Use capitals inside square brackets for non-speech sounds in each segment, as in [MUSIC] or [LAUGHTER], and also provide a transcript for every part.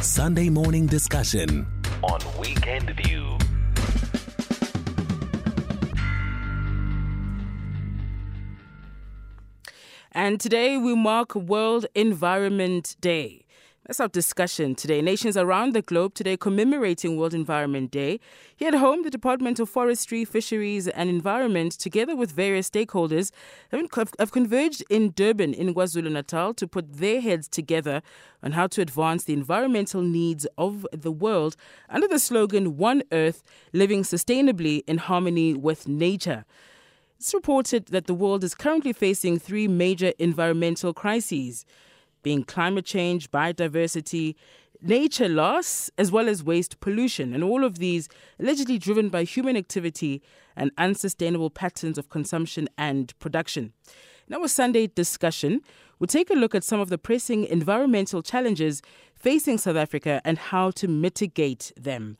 Sunday morning discussion on Weekend View. And today we mark World Environment Day. That's our discussion today. Nations around the globe today commemorating World Environment Day. Here at home, the Department of Forestry, Fisheries and Environment, together with various stakeholders, have converged in Durban in KwaZulu Natal to put their heads together on how to advance the environmental needs of the world under the slogan One Earth, living sustainably in harmony with nature. It's reported that the world is currently facing three major environmental crises being climate change, biodiversity, nature loss, as well as waste pollution, and all of these allegedly driven by human activity and unsustainable patterns of consumption and production. In our Sunday discussion, we'll take a look at some of the pressing environmental challenges facing South Africa and how to mitigate them.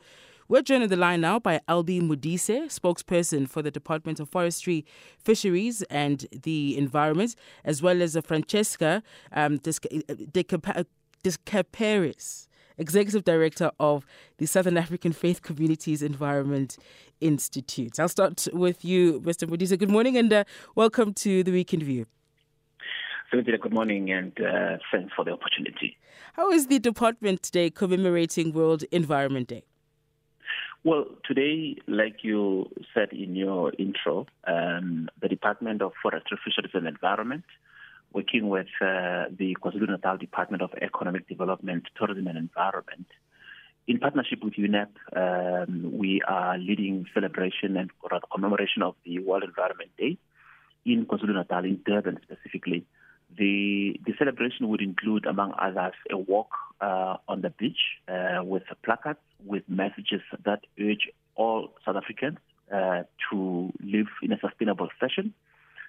We're joined on the line now by Albi Modise, spokesperson for the Department of Forestry, Fisheries and the Environment, as well as Francesca um, Descaperis, Executive Director of the Southern African Faith Communities Environment Institute. I'll start with you, Mr. Modise. Good morning and uh, welcome to the Weekend View. Cynthia, good morning and uh, thanks for the opportunity. How is the department today commemorating World Environment Day? Well, today, like you said in your intro, um, the Department of Forestry, Fisheries and Environment, working with uh, the KwaZulu-Natal Department of Economic Development, Tourism and Environment, in partnership with UNEP, um, we are leading celebration and commemoration of the World Environment Day in KwaZulu-Natal, in Durban specifically. The, the celebration would include, among others, a walk uh, on the beach uh, with placards with messages that urge all South Africans uh, to live in a sustainable fashion,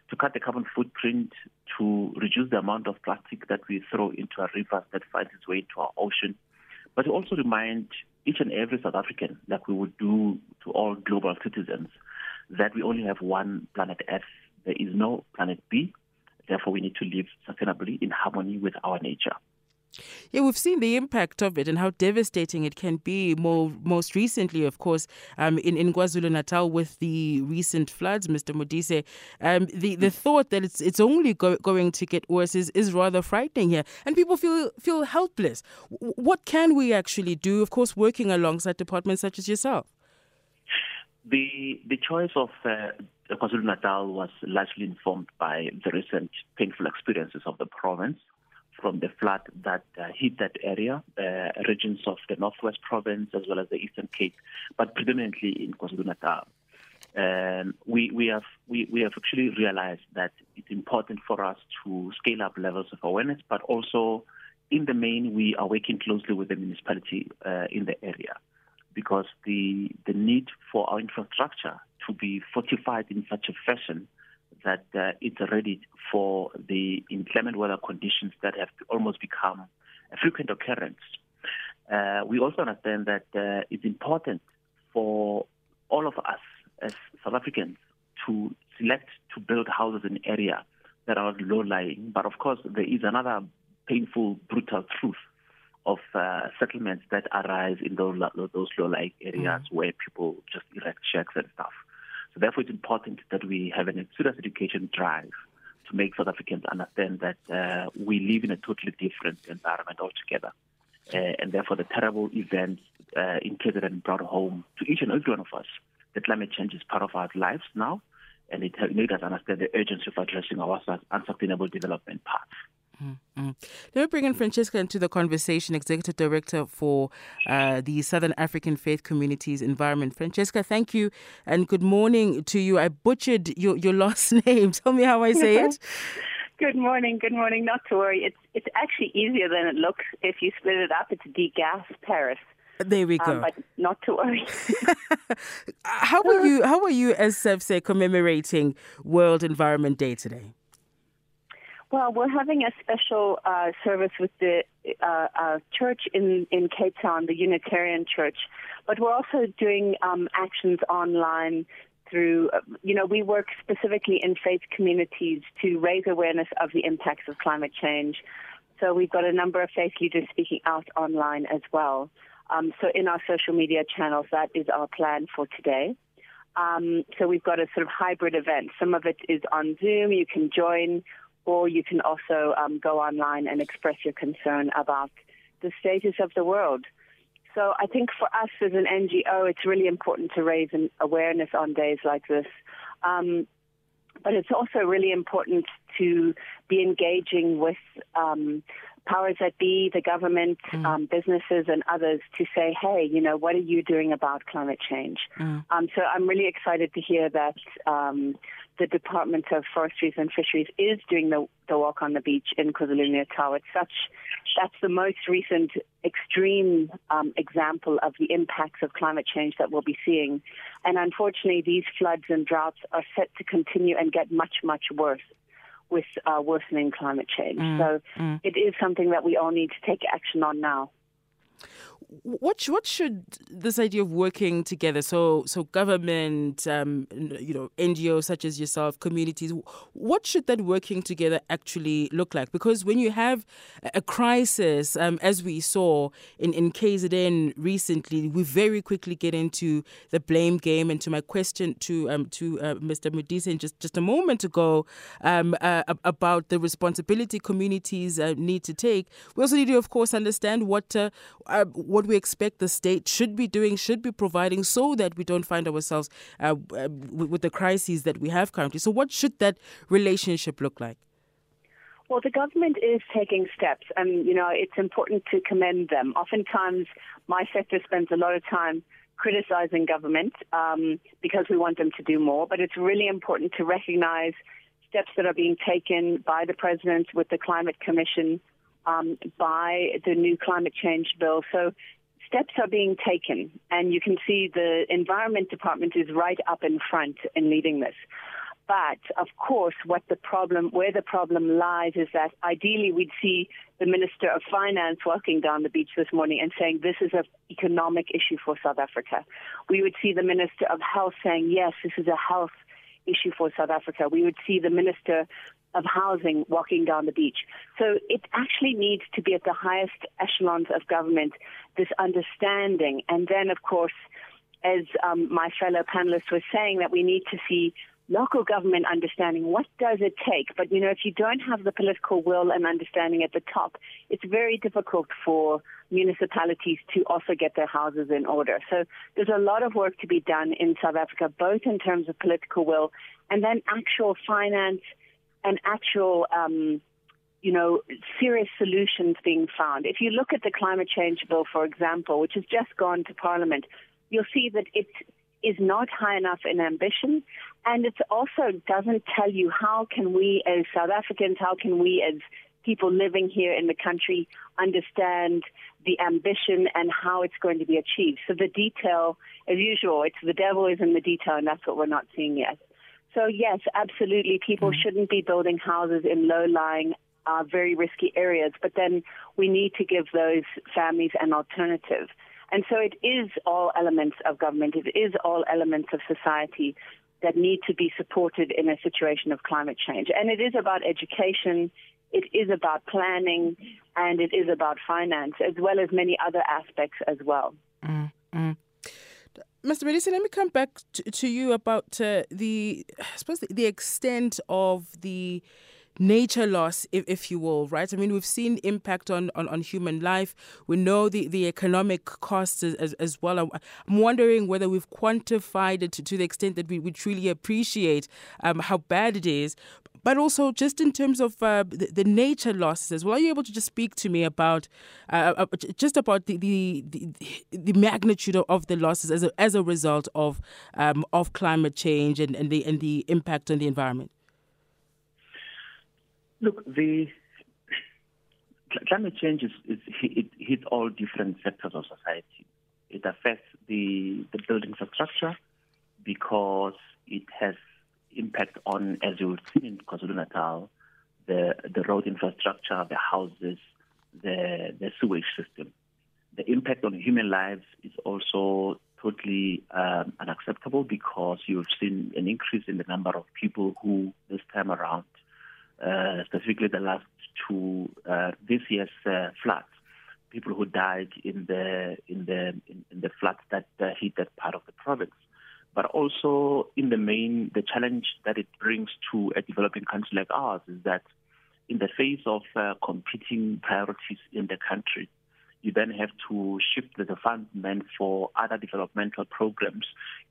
to cut the carbon footprint, to reduce the amount of plastic that we throw into our rivers that finds its way into our ocean, but to also remind each and every South African, like we would do to all global citizens, that we only have one planet Earth. There is no planet B. Therefore, we need to live sustainably in harmony with our nature. Yeah, we've seen the impact of it and how devastating it can be. More, most recently, of course, um, in, in KwaZulu Natal with the recent floods, Mr. Modise. Um, the, the thought that it's it's only go, going to get worse is, is rather frightening here. And people feel feel helpless. W- what can we actually do? Of course, working alongside departments such as yourself. The, the choice of uh, KwaZulu Natal was largely informed by the recent painful experiences of the province from the flood that uh, hit that area, uh, regions of the Northwest Province as well as the Eastern Cape, but predominantly in KwaZulu-Natal. Um, we, we, have, we, we have actually realized that it's important for us to scale up levels of awareness, but also in the main, we are working closely with the municipality uh, in the area the, the need for our infrastructure to be fortified in such a fashion that uh, it's ready for the inclement weather conditions that have almost become a frequent occurrence. Uh, we also understand that uh, it's important for all of us as South Africans to select to build houses in areas that are low-lying. But of course, there is another painful, brutal truth of uh, settlements that arise in those, those low-lying areas mm. where people just erect shacks and stuff. So therefore, it's important that we have an serious education drive to make South Africans understand that uh, we live in a totally different environment altogether. Uh, and therefore, the terrible events uh, in KZN brought home to each and every one of us that climate change is part of our lives now, and it made us understand the urgency of addressing our unsustainable development path. Mm-hmm. Let me bring in Francesca into the conversation, Executive Director for uh, the Southern African Faith Communities Environment. Francesca, thank you and good morning to you. I butchered your, your [LAUGHS] last name. Tell me how I say it. [LAUGHS] Good morning. Good morning. Not to worry. It's it's actually easier than it looks if you split it up. It's degas Paris. There we go. Um, but not to worry. [LAUGHS] how are you? How are you, as say, commemorating World Environment Day today? Well, we're having a special uh, service with the uh, uh, church in, in Cape Town, the Unitarian Church, but we're also doing um, actions online through, uh, you know, we work specifically in faith communities to raise awareness of the impacts of climate change. So we've got a number of faith leaders speaking out online as well. Um, so in our social media channels, that is our plan for today. Um, so we've got a sort of hybrid event. Some of it is on Zoom. You can join, or you can also um, go online and express your concern about the status of the world. So I think for us as an NGO, it's really important to raise an awareness on days like this. Um, but it's also really important to be engaging with um, powers that be, the government, mm. um, businesses, and others to say, hey, you know, what are you doing about climate change? Mm. Um, so I'm really excited to hear that um, the Department of Forestries and Fisheries is doing the, the walk on the beach in KwaZulu-Natal. It's such that's the most recent extreme um, example of the impacts of climate change that we'll be seeing. And unfortunately, these floods and droughts are set to continue and get much, much worse with uh, worsening climate change. Mm, so mm. it is something that we all need to take action on now what what should this idea of working together so so government um, you know NGOs such as yourself communities what should that working together actually look like because when you have a crisis um, as we saw in in KZN recently we very quickly get into the blame game and to my question to um, to uh, Mr. Modise just just a moment ago um, uh, about the responsibility communities uh, need to take we also need to of course understand what uh, uh, what we expect the state should be doing, should be providing, so that we don't find ourselves uh, uh, with the crises that we have currently. So, what should that relationship look like? Well, the government is taking steps, and you know it's important to commend them. Oftentimes, my sector spends a lot of time criticizing government um, because we want them to do more, but it's really important to recognize steps that are being taken by the president with the Climate Commission um, by the new climate change bill. So steps are being taken, and you can see the Environment Department is right up in front in leading this. But of course, what the problem, where the problem lies, is that ideally we'd see the Minister of Finance walking down the beach this morning and saying this is an economic issue for South Africa. We would see the Minister of Health saying yes, this is a health issue for South Africa. We would see the Minister of housing walking down the beach. So it actually needs to be at the highest echelons of government, this understanding. And then, of course, as um, my fellow panelists were saying, that we need to see local government understanding what does it take but you know if you don't have the political will and understanding at the top it's very difficult for municipalities to also get their houses in order so there's a lot of work to be done in South Africa both in terms of political will and then actual finance and actual, um, you know, serious solutions being found. If you look at the climate change bill, for example, which has just gone to Parliament, you'll see that it is not high enough in ambition, and it also doesn't tell you how can we as South Africans, how can we as people living here in the country understand the ambition and how it's going to be achieved. So the detail, as usual, it's the devil is in the detail, and that's what we're not seeing yet. So, yes, absolutely. People mm-hmm. shouldn't be building houses in low lying, uh, very risky areas, but then we need to give those families an alternative. And so it is all elements of government, it is all elements of society that need to be supported in a situation of climate change. And it is about education, it is about planning, and it is about finance, as well as many other aspects as well. Mm-hmm. Mr. Modise, let me come back to, to you about uh, the, I suppose, the, the, extent of the nature loss, if, if you will, right? I mean, we've seen impact on, on, on human life. We know the, the economic costs as, as, well. I'm wondering whether we've quantified it to, to the extent that we, we truly appreciate um, how bad it is but also just in terms of uh, the, the, nature losses as well. Are you able to just speak to me about uh, uh just about the, the, the, the magnitude of the losses as a, as a result of um, of climate change and, and the and the impact on the environment? Look, the climate change is, is it hits all different sectors of society. It affects the the building infrastructure because it has impact on, as you would see in KwaZulu-Natal, the, the road infrastructure, the houses, the, the sewage system. The impact on human lives is also totally um, unacceptable because you've seen an increase in the number of people who this time around, uh, specifically the last two uh, this year's uh, floods, people who died in the in the in, in the floods that uh, hit that part of the province. But also in the main, the challenge that it brings to a developing country like ours is that in the face of uh, competing priorities in the country, you then have to shift the funds meant for other developmental programs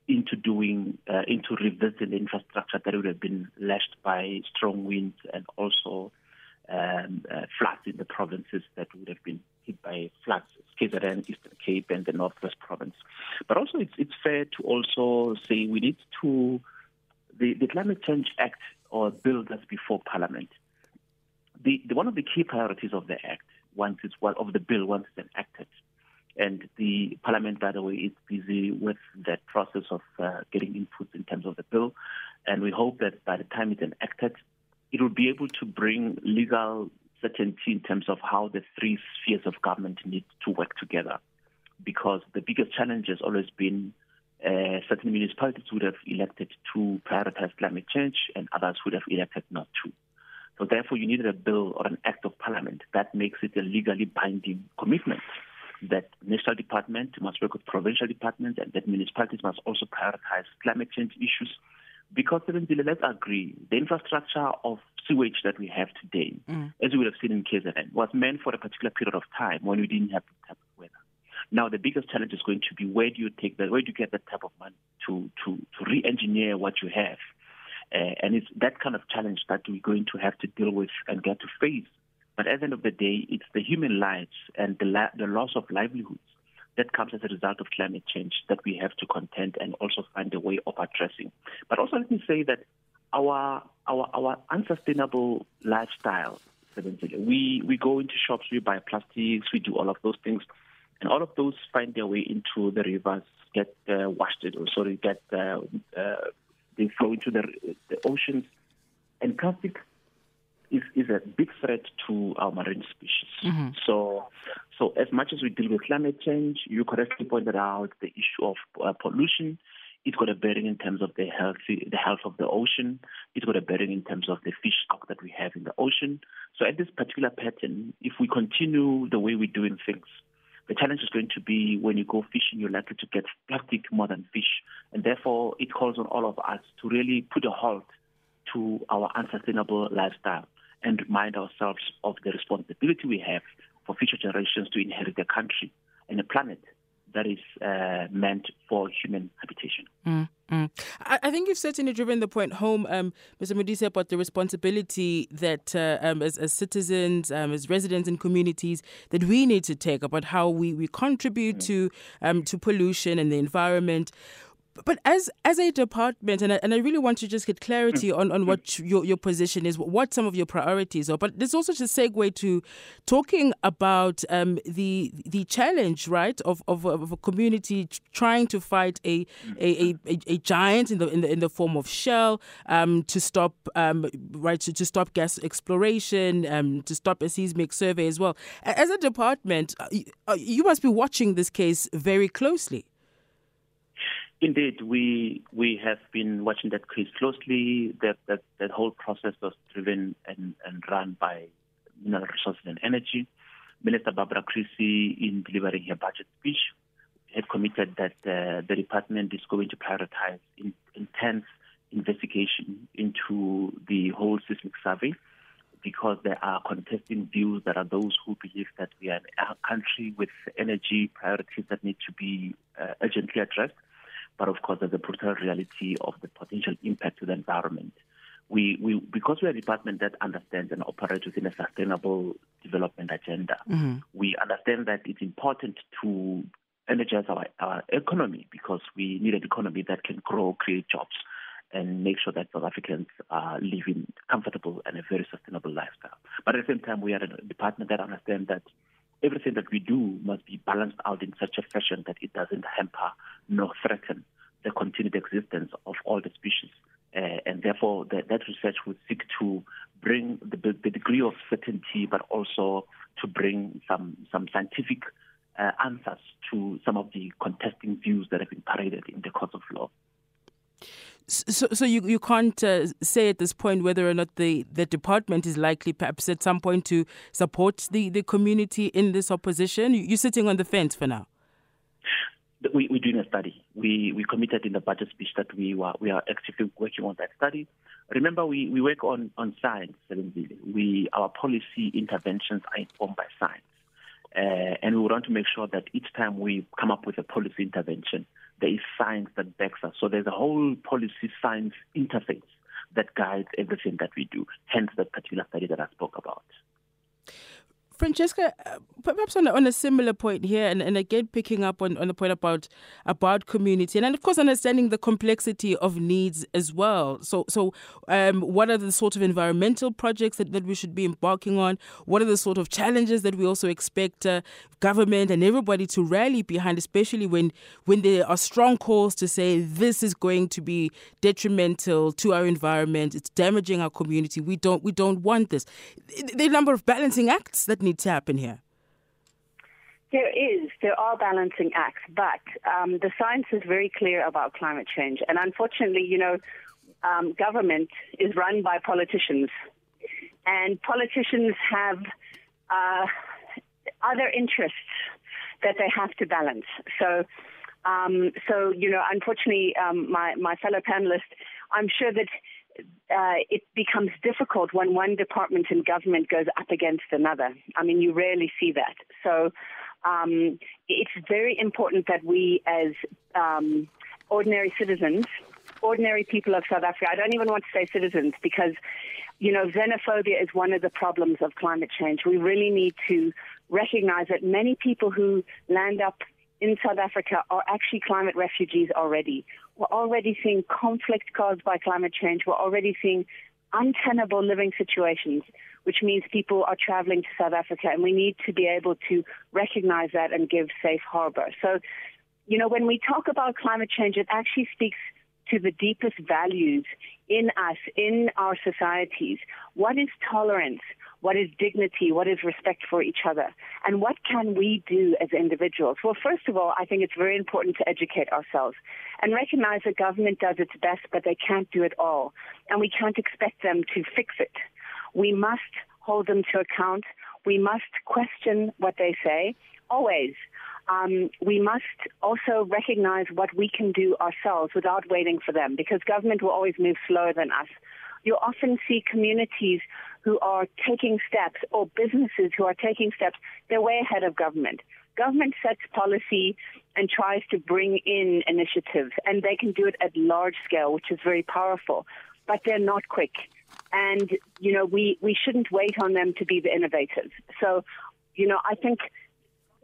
into doing, uh, into revisiting the infrastructure that would have been lashed by strong winds and also um, uh, floods in the provinces that would have been hit by floods, KZN, Eastern Cape, and the Northwest Province. But also, it's, it's fair to also say we need to, the, the Climate Change Act or bill that's before Parliament, the, the, one of the key priorities of the Act once it's well, of the bill once it's enacted. And the Parliament, by the way, is busy with that process of uh, getting inputs in terms of the bill. And we hope that by the time it's enacted, it will be able to bring legal certainty in terms of how the three spheres of government need to work together. Because the biggest challenge has always been uh, certain municipalities would have elected to prioritize climate change and others would have elected not to. So therefore, you needed a bill or an act of parliament that makes it a legally binding commitment that national department must work with provincial departments and that municipalities must also prioritize climate change issues. Because eventually, let's agree, the infrastructure of sewage that we have today, mm. as we would have seen in KZN, was meant for a particular period of time when we didn't have the type of weather. Now, the biggest challenge is going to be where do you take that, where do you get that type of money to, to, to re-engineer what you have uh, and it's that kind of challenge that we're going to have to deal with and get to face. But at the end of the day, it's the human lives and the, la- the loss of livelihoods that comes as a result of climate change that we have to contend and also find a way of addressing. But also let me say that our our our unsustainable lifestyle, we we go into shops, we buy plastics, we do all of those things, and all of those find their way into the rivers, get uh, washed, or sorry, get uh, uh, they flow into the, the oceans. And plastic is, is a big threat to our marine species. Mm-hmm. So, so as much as we deal with climate change, you correctly pointed out the issue of uh, pollution. It's got a bearing in terms of the health, the health of the ocean. It's got a bearing in terms of the fish stock that we have in the ocean. So at this particular pattern, if we continue the way we're doing things, the challenge is going to be when you go fishing, you're likely to get plastic more than fish. And therefore, it calls on all of us to really put a halt to our unsustainable lifestyle and remind ourselves of the responsibility we have for future generations to inherit a country and a planet that is uh, meant for human habitation. Mm, mm. I, I, think you've certainly driven the point home, um, Mr. Modise, about the responsibility that uh, um, as, as, citizens, um, as residents in communities, that we need to take about how we, we contribute mm. to um, to pollution and the environment. But as as a department, and I, and I really want to just get clarity on, on what your, your position is, what some of your priorities are. But there's also just a segue to talking about um, the the challenge, right, of, of, of a community trying to fight a a, a, a, giant in the, in the in the form of Shell um, to stop um, right to, to stop gas exploration, um, to stop a seismic survey as well. As a department, uh, uh, you must be watching this case very closely. Indeed, we we have been watching that case closely. That that, that whole process was driven and, and run by Mineral Resources and Energy. Minister Barbara Creecy, in delivering her budget speech, had committed that uh, the department is going to prioritize in, intense investigation into the whole seismic survey because there are contesting views that are those who believe that we are a country with energy priorities that need to be uh, urgently addressed but of course, there's a brutal reality of the potential impact to the environment. We, we, because we are a department that understands and operates within a sustainable development agenda, mm-hmm. we understand that it's important to energize our, our economy because we need an economy that can grow, create jobs, and make sure that South Africans are living comfortable and a very sustainable lifestyle. But at the same time, we are a department that understands that everything that we do must be balanced out in such a fashion that it doesn't hamper nor threaten the continued existence of all the species. Uh, and therefore, the, that research would seek to bring the, the, degree of certainty, but also to bring some, some scientific uh, answers to some of the contesting views that have been paraded in the courts of law. So, so you you can't uh, say at this point whether or not the, the department is likely, perhaps at some point, to support the, the community in this opposition. You're sitting on the fence for now. We, we're doing a study. We we committed in the budget speech that we were we are actively working on that study. Remember, we, we work on on science. We our policy interventions are informed by science. Uh, and we want to make sure that each time we come up with a policy intervention, there is science that backs us. So there's a whole policy science interface that guides everything that we do, hence that particular study that I spoke about. Francesca, uh, perhaps on a, on a similar point here, and, and again picking up on, on the point about about community, and, and of course understanding the complexity of needs as well. So, so um, what are the sort of environmental projects that, that we should be embarking on? What are the sort of challenges that we also expect uh, government and everybody to rally behind, especially when when there are strong calls to say this is going to be detrimental to our environment, it's damaging our community. We don't we don't want this. The number of balancing acts that need to happen here? There is. There are balancing acts, but um, the science is very clear about climate change. And unfortunately, you know, um, government is run by politicians, and politicians have uh, other interests that they have to balance. So, um, so you know, unfortunately, um, my my fellow panelists, I'm sure that uh, it becomes difficult when one department in government goes up against another. I mean, you rarely see that. So um, it's very important that we, as um, ordinary citizens, ordinary people of South Africa, I don't even want to say citizens because, you know, xenophobia is one of the problems of climate change. We really need to recognize that many people who land up in South Africa are actually climate refugees already. We're already seeing conflict caused by climate change. We're already seeing untenable living situations, which means people are traveling to South Africa, and we need to be able to recognize that and give safe harbor. So, you know, when we talk about climate change, it actually speaks to the deepest values in us, in our societies. What is tolerance? What is dignity? What is respect for each other? And what can we do as individuals? Well, first of all, I think it's very important to educate ourselves and recognize that government does its best, but they can't do it all. And we can't expect them to fix it. We must hold them to account. We must question what they say, always. Um, we must also recognize what we can do ourselves without waiting for them because government will always move slower than us. You often see communities who are taking steps or businesses who are taking steps, they're way ahead of government. Government sets policy and tries to bring in initiatives, and they can do it at large scale, which is very powerful, but they're not quick. And, you know, we, we shouldn't wait on them to be the innovators. So, you know, I think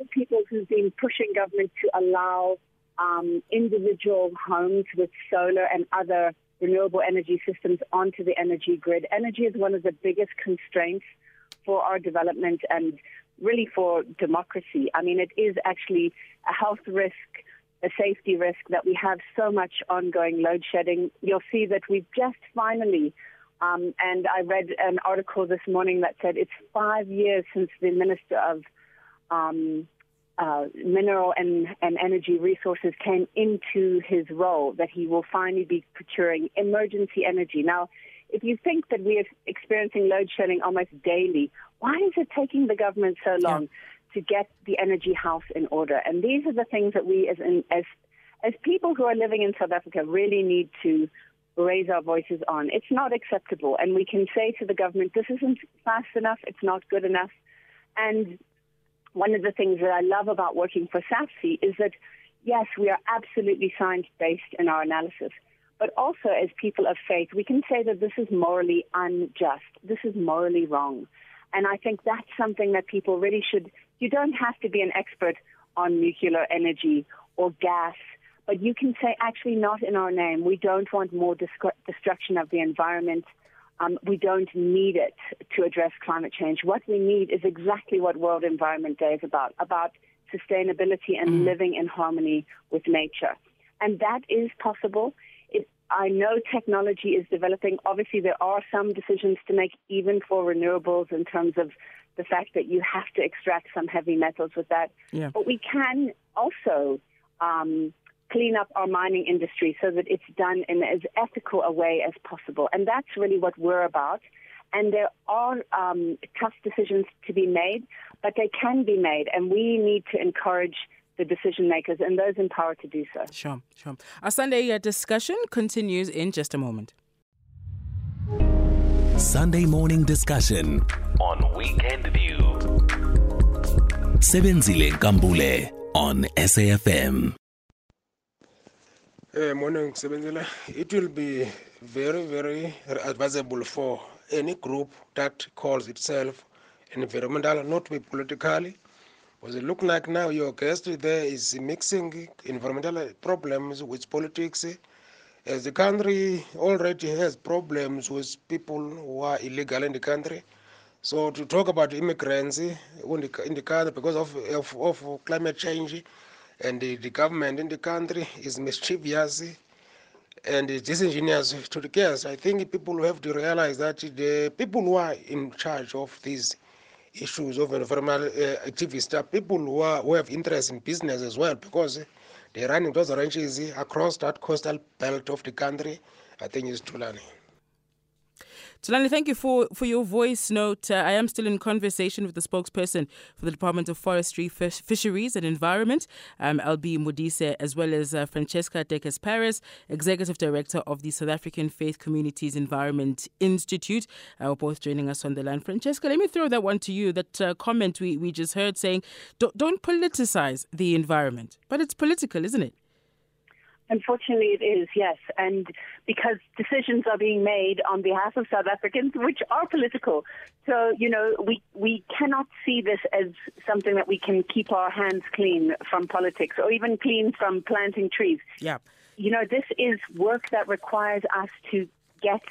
people who've been pushing government to allow um, individual homes with solar and other renewable energy systems onto the energy grid. Energy is one of the biggest constraints for our development and really for democracy. I mean, it is actually a health risk, a safety risk that we have so much ongoing load shedding. You'll see that we've just finally, um, and I read an article this morning that said it's five years since the Minister of um, uh, mineral and, and energy resources came into his role, that he will finally be procuring emergency energy. Now, if you think that we are experiencing load shedding almost daily, why is it taking the government so long yeah. to get the energy house in order? And these are the things that we, as, as as people who are living in South Africa, really need to raise our voices on. It's not acceptable, and we can say to the government, "This isn't fast enough. It's not good enough." And one of the things that I love about working for SAFCEI is that, yes, we are absolutely science based in our analysis, but also as people of faith, we can say that this is morally unjust. This is morally wrong. And I think that's something that people really should, you don't have to be an expert on nuclear energy or gas, but you can say, actually, not in our name. We don't want more destruction of the environment um, we don't need it to address climate change. What we need is exactly what World Environment Day is about, about sustainability and mm. living in harmony with nature. And that is possible. It, I know technology is developing. Obviously, there are some decisions to make, even for renewables, in terms of the fact that you have to extract some heavy metals with that. Yeah. But we can also um, clean up our mining industry so that it's done in as ethical a way as possible. And that's really what we're about. And there are um, tough decisions to be made, but they can be made. And we need to encourage the decision makers and those in power to do so. Sure, sure. Our Sunday uh, discussion continues in just a moment. Sunday morning discussion on Weekend View. Sebenzile Nkambule on SAFM. Uh, morning, Sebenzile. It will be very, very advisable for any group that calls itself environmental, not be politically. Because it look like now your guest there is mixing environmental problems with politics. As the country already has problems with people who are illegal in the country. So to talk about immigrants in the, in the country because of, of, of climate change and the, the government in the country is mischievous and disingenuous to the case. I think people have to realize that the people who are in charge of these issues of environmental uh, activists are people who, are, who have interest in business as well because they're running those ranches across that coastal belt of the country. I think it's Tulani. Tulani, thank you for, for your voice note. Uh, I am still in conversation with the spokesperson for the Department of Forestry, Fish, Fisheries and Environment, um, Albi Modise, as well as uh, Francesca Dekes Paris, Executive Director of the South African Faith Communities Environment Institute. Uh, both joining us on the line. Francesca, let me throw that one to you. That uh, comment we, we just heard saying, don't, don't politicize the environment. But it's political, isn't it? Unfortunately, it is, yes. And because decisions are being made on behalf of South Africans, which are political. So, you know, we, we cannot see this as something that we can keep our hands clean from politics or even clean from planting trees. Yeah. You know, this is work that requires us to get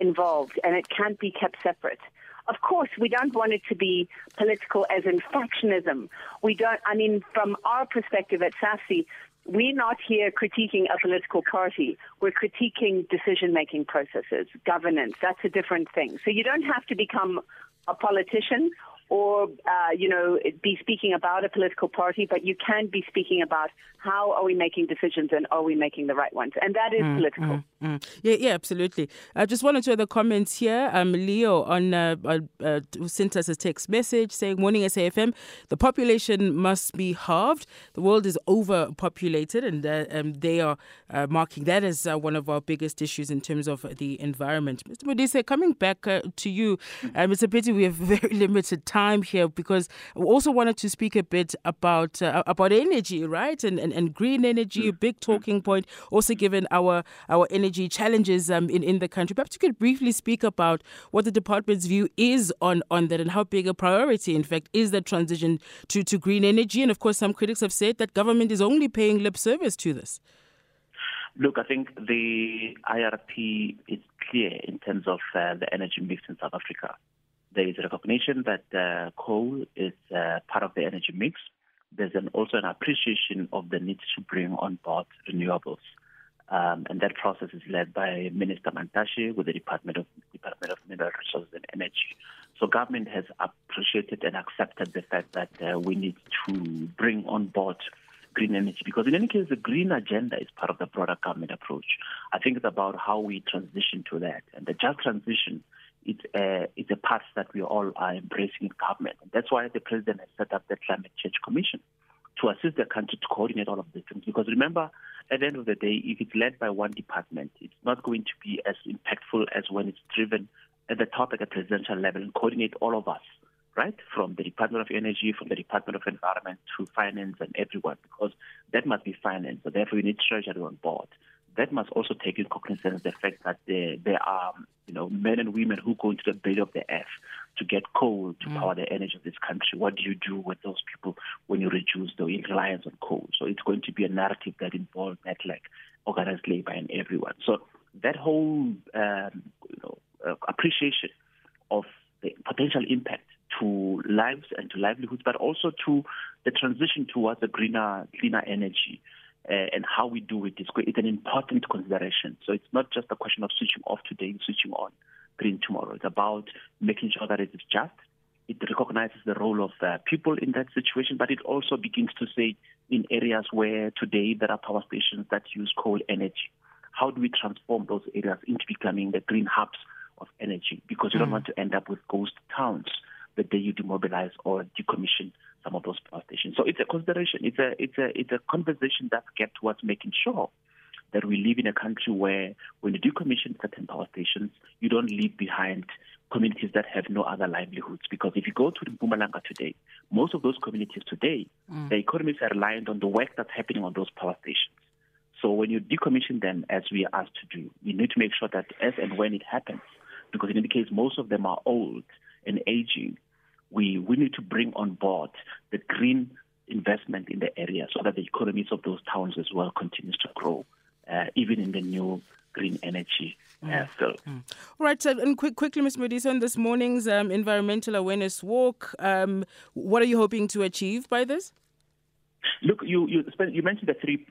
involved and it can't be kept separate. Of course, we don't want it to be political as in factionism. We don't, I mean, from our perspective at SAFCEI, we're not here critiquing a political party. We're critiquing decision making processes, governance. That's a different thing. So you don't have to become a politician or, uh, you know, be speaking about a political party, but you can be speaking about how are we making decisions and are we making the right ones? And that is mm, political. Mm, mm. Yeah, yeah, absolutely. I just wanted to other comments here. Um, Leo on uh, uh, sent us a text message saying, "Morning SAFM, the population must be halved. The world is overpopulated, and uh, um, they are uh, marking that as uh, one of our biggest issues in terms of the environment." Mr. Modise, coming back uh, to you, um, it's a pity we have [LAUGHS] very limited time here because we also wanted to speak a bit about about energy, right, and and, and green energy, a big talking point, also given our our energy challenges um, in, in the country. Perhaps you could briefly speak about what the department's view is on, on that and how big a priority, in fact, is the transition to, to green energy. And of course, some critics have said that government is only paying lip service to this. Look, I think the IRP is clear in terms of uh, the energy mix in South Africa. There is a recognition that uh, coal is uh, part of the energy mix there's an, also an appreciation of the need to bring on board renewables. Um, and that process is led by Minister Mantashe with the Department of Department of Mineral Resources and Energy. So government has appreciated and accepted the fact that uh, we need to bring on board green energy because in any case the green agenda is part of the broader government approach. I think it's about how we transition to that and the just transition it's a, it's a path that we all are embracing in government. And that's why the president has set up the Climate Change Commission to assist the country to coordinate all of these things. Because remember, at the end of the day, if it's led by one department, it's not going to be as impactful as when it's driven at the top at the presidential level and coordinate all of us, right? From the Department of Energy, from the Department of Environment to finance and everyone, because that must be financed. So therefore, we need treasury on board that must also take in cognizance the fact that there, there are you know men and women who go into the belly of the earth to get coal to mm. power the energy of this country. What do you do with those people when you reduce the reliance on coal? So it's going to be a narrative that involves that like organized labor and everyone. So that whole um, you know uh, appreciation of the potential impact to lives and to livelihoods, but also to the transition towards a greener, cleaner energy and how we do it is it's an important consideration. So it's not just a question of switching off today and switching on green tomorrow. It's about making sure that it is just, it recognizes the role of uh, people in that situation, but it also begins to say in areas where today there are power stations that use coal energy, how do we transform those areas into becoming the green hubs of energy? Because you mm. don't want to end up with ghost towns the day you demobilize or decommission some of those power stations. So it's a consideration. It's a it's a it's a conversation that's kept towards making sure that we live in a country where when you decommission certain power stations, you don't leave behind communities that have no other livelihoods. Because if you go to Mpumalanga today, most of those communities today, mm. their economies are reliant on the work that's happening on those power stations. So when you decommission them, as we are asked to do, we need to make sure that as and when it happens, because in any case, most of them are old and aging, we, we need to bring on board the green investment in the area so that the economies of those towns as well continues to grow, uh, even in the new green energy uh, mm. field. Mm. All right, so, and quick, quickly, Ms. Modise, this morning's um, environmental awareness walk, um, what are you hoping to achieve by this? Look, you, you, you mentioned the three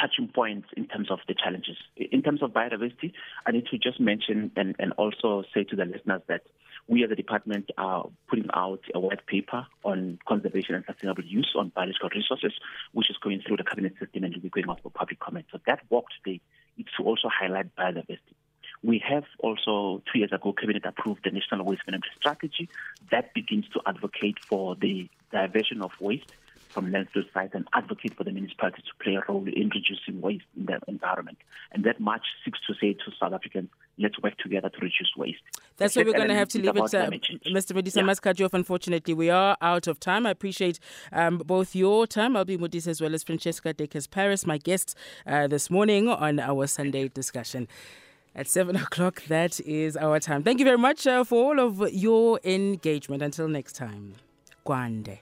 touching points in terms of the challenges. In terms of biodiversity, I need to just mention and, and also say to the listeners that we as a department are putting out a white paper on conservation and sustainable use on biological resources, which is going through the cabinet system and will be going out for public comment. So that walk today is to also highlight biodiversity. We have also, two years ago, Cabinet approved the National Waste Management Strategy that begins to advocate for the diversion of waste from landfill sites and advocate for the municipalities to play a role in reducing waste in the environment. And that march seeks to say to South Africans, let's work together to reduce waste. That's where we're going to have to leave it. Uh, Mr. Modise yeah. must cut you off, unfortunately. We are out of time. I appreciate um, both your time, Albi Modise, as well as Francesca Dekes Paris, my guests uh, this morning on our Sunday discussion. At 7 [LAUGHS] o'clock, that is our time. Thank you very much uh, for all of your engagement. Until next time, Gwande.